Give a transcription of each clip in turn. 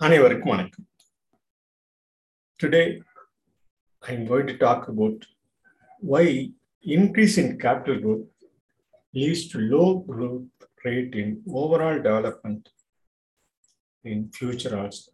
அனைவருக்கும் வணக்கம் today I am going to talk about why increase in capital growth leads to low growth rate in overall development in future also.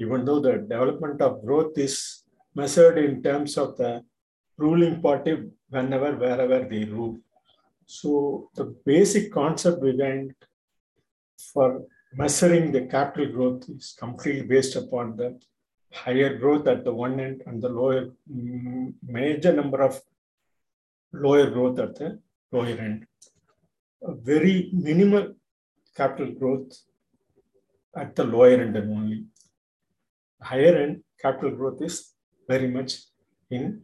Even though the development of growth is measured in terms of the ruling party whenever, wherever they rule. So the basic concept behind for measuring the capital growth is completely based upon the higher growth at the one end and the lower mm, major number of lower growth at the lower end. A very minimal capital growth at the lower end and only. Higher end capital growth is very much in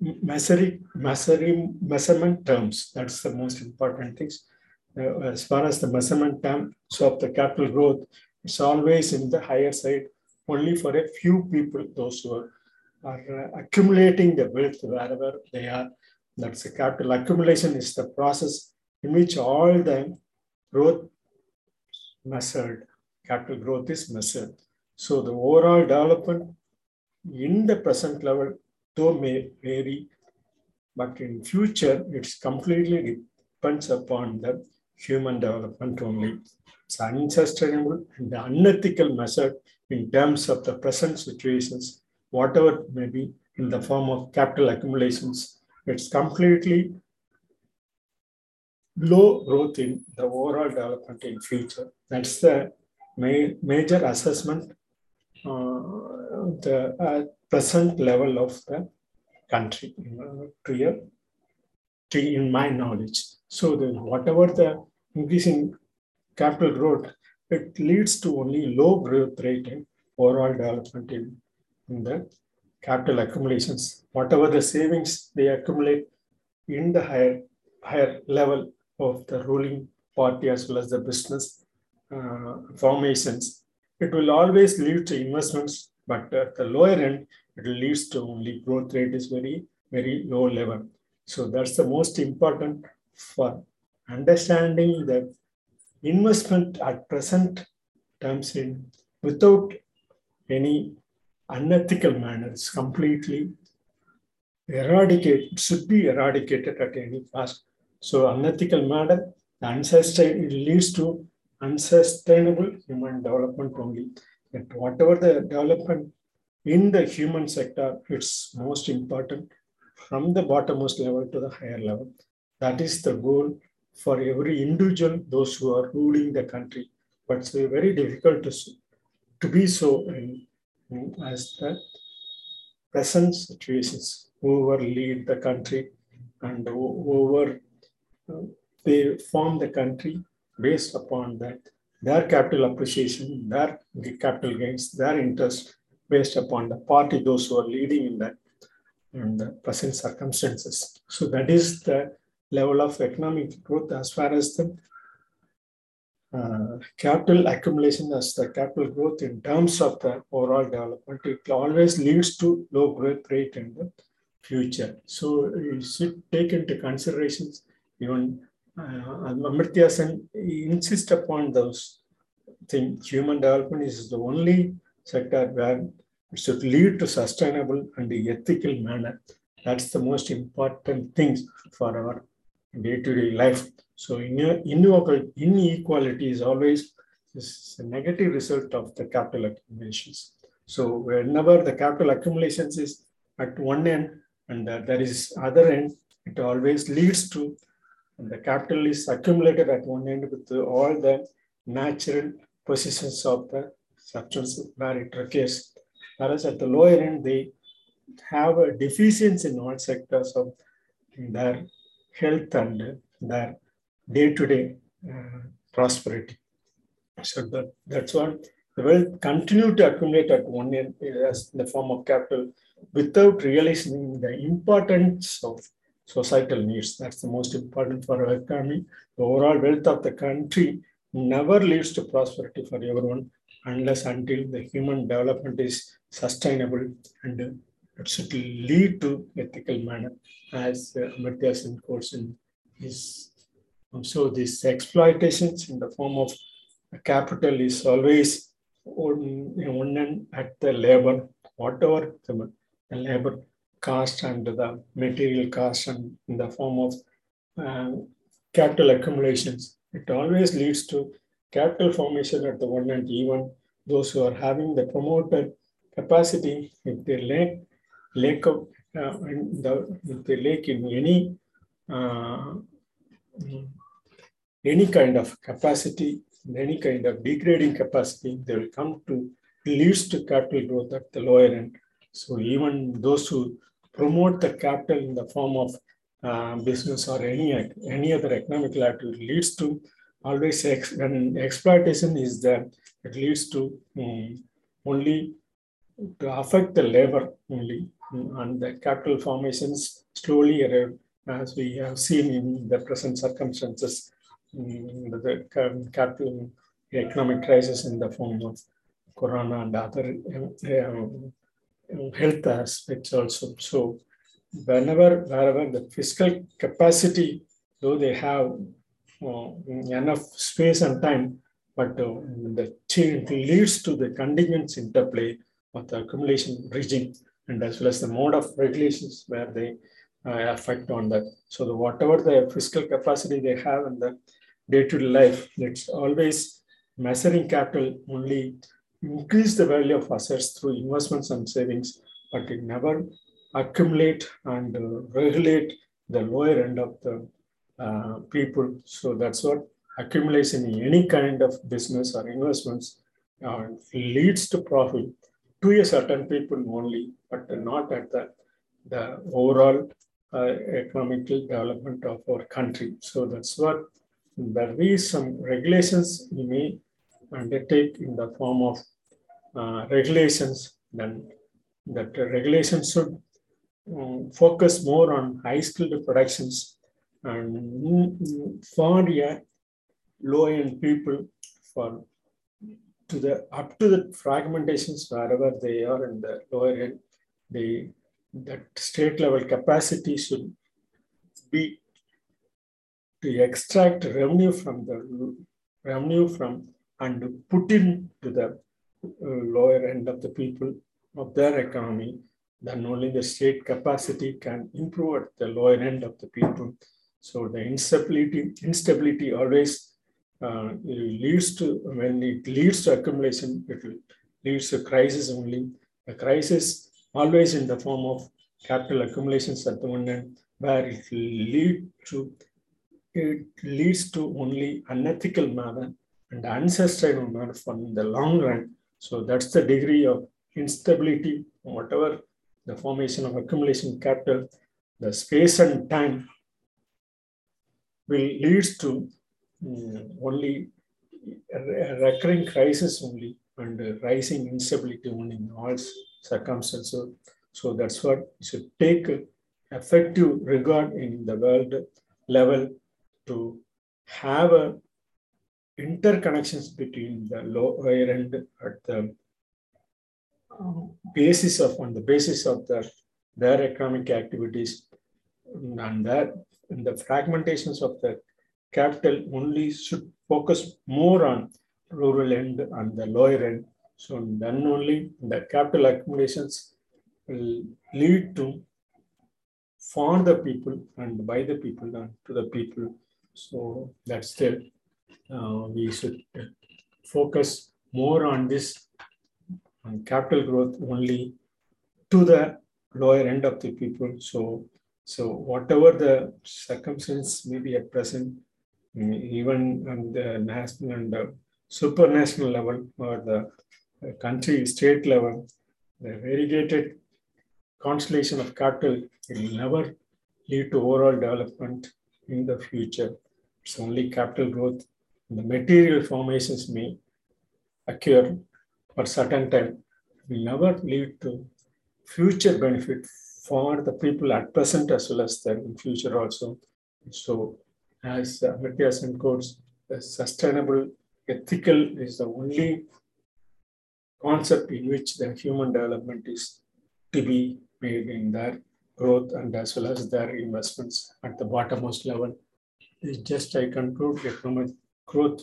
measuring, measuring measurement terms. That's the most important things. Uh, as far as the measurement terms of the capital growth, it's always in the higher side, only for a few people, those who are, are uh, accumulating the wealth wherever they are. That's the capital accumulation is the process in which all the growth measured, capital growth is measured. So the overall development in the present level, though may vary, but in future, it's completely depends upon the human development only. It's unsustainable and the unethical method in terms of the present situations, whatever may be in the form of capital accumulations. It's completely low growth in the overall development in future. That's the ma- major assessment, uh, the uh, present level of the country uh, to, your, to in my knowledge. So the, whatever the increasing capital growth, it leads to only low growth rate in overall development in, in the capital accumulations. Whatever the savings they accumulate in the higher, higher level of the ruling party as well as the business uh, formations, it will always lead to investments, but at the lower end, it leads to only growth rate is very, very low level. So that's the most important for understanding the investment at present terms in without any unethical manner. Completely eradicated, should be eradicated at any cost. So unethical manner, it leads to unsustainable human development only. That whatever the development in the human sector, it's most important from the bottommost level to the higher level. That is the goal for every individual, those who are ruling the country. But it's very difficult to, to be so in, in, as the present situations, whoever lead the country and whoever uh, they form the country based upon that, their capital appreciation, their capital gains, their interest based upon the party, those who are leading in that and the present circumstances. So that is the level of economic growth as far as the uh, capital accumulation as the capital growth in terms of the overall development, it always leads to low growth rate in the future. So you should take into considerations even uh, Amartya Sen insist upon those things. Human development is the only sector where it should lead to sustainable and ethical manner. That's the most important things for our day-to-day life. So in inequality is always is a negative result of the capital accumulations. So whenever the capital accumulations is at one end and there is other end, it always leads to the capital is accumulated at one end with all the natural positions of the substance where it occurs. Whereas at the lower end, they have a deficiency in all sectors of their health and their day-to-day uh, prosperity. So that, that's what the wealth continue to accumulate at one end as in the form of capital without realizing the importance of societal needs. That's the most important for our economy. The overall wealth of the country never leads to prosperity for everyone unless until the human development is sustainable and it should lead to ethical manner as uh, Amartya Sen quotes in his. So this exploitations in the form of capital is always on, on and at the labor, whatever the, the labor cost and the material cost and in the form of uh, capital accumulations. It always leads to capital formation at the one end, even those who are having the promoter capacity, if they lack, lack of, uh, the, if they lack in any uh, any kind of capacity, any kind of degrading capacity, they will come to leads to capital growth at the lower end. So even those who promote the capital in the form of uh, business or any any other economic activity leads to always ex, when exploitation is there, it leads to um, only to affect the labor only and the capital formations slowly as we have seen in the present circumstances um, the capital economic crisis in the form of corona and other um, health aspects also. So whenever, wherever the fiscal capacity, though they have uh, enough space and time, but uh, the change leads to the contingent interplay of the accumulation regime and as well as the mode of regulations where they uh, affect on that. So the, whatever the fiscal capacity they have in the day-to-day life, it's always measuring capital only increase the value of assets through investments and savings, but it never accumulate and uh, regulate the lower end of the uh, people. So that's what accumulation in any kind of business or investments uh, leads to profit to a certain people only, but not at the, the overall uh, economical development of our country. So that's what there is some regulations we may undertake in the form of uh, regulations. Then that regulations should um, focus more on high skilled productions and for yeah, low end people for to the up to the fragmentations wherever they are in the lower end, the that state level capacity should be to extract revenue from the revenue from and put in to the uh, lower end of the people of their economy then only the state capacity can improve at the lower end of the people. So the instability, instability always uh, leads to, when it leads to accumulation, it leads to crisis only. A crisis always in the form of capital accumulations at the end, where it lead to, it leads to only unethical manner and unsustainable manner for the long run. So that's the degree of instability, whatever the formation of accumulation capital, the space and time will lead to Mm, only a recurring crisis only and rising instability only in all circumstances. So, that's what you should take effective regard in the world level to have a interconnections between the lower end at the um, basis of on the basis of the their economic activities and that and the fragmentations of the capital only should focus more on rural end and the lower end. So then only the capital accumulations will lead to for the people and by the people and to the people. So that's still uh, we should focus more on this and capital growth only to the lower end of the people. So, so whatever the circumstance may be at present, even on the national and the supranational level or the country state level, the variegated constellation of capital will never lead to overall development in the future. It's only capital growth. The material formations may occur for certain time will never lead to future benefit for the people at present as well as the future also. So as uh, quotes, the sustainable ethical is the only concept in which the human development is to be made in their growth and as well as their investments at the bottommost level. It's just I conclude economic growth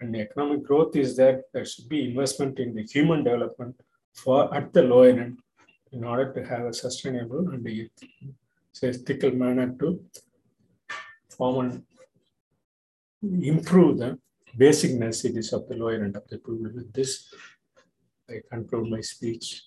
and economic growth is that there should be investment in the human development for at the lower end in order to have a sustainable and ethical manner to and improve the basic necessities of the lower end of the people. With this, I conclude my speech.